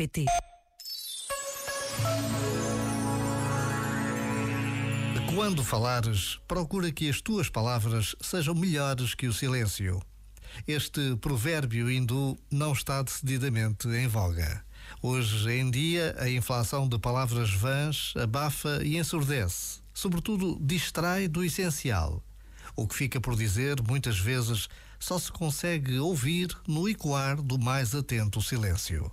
pt Quando falares, procura que as tuas palavras sejam melhores que o silêncio. Este provérbio hindu não está decididamente em voga. Hoje em dia, a inflação de palavras vãs abafa e ensurdece, sobretudo distrai do essencial. O que fica por dizer, muitas vezes, só se consegue ouvir no ecoar do mais atento silêncio.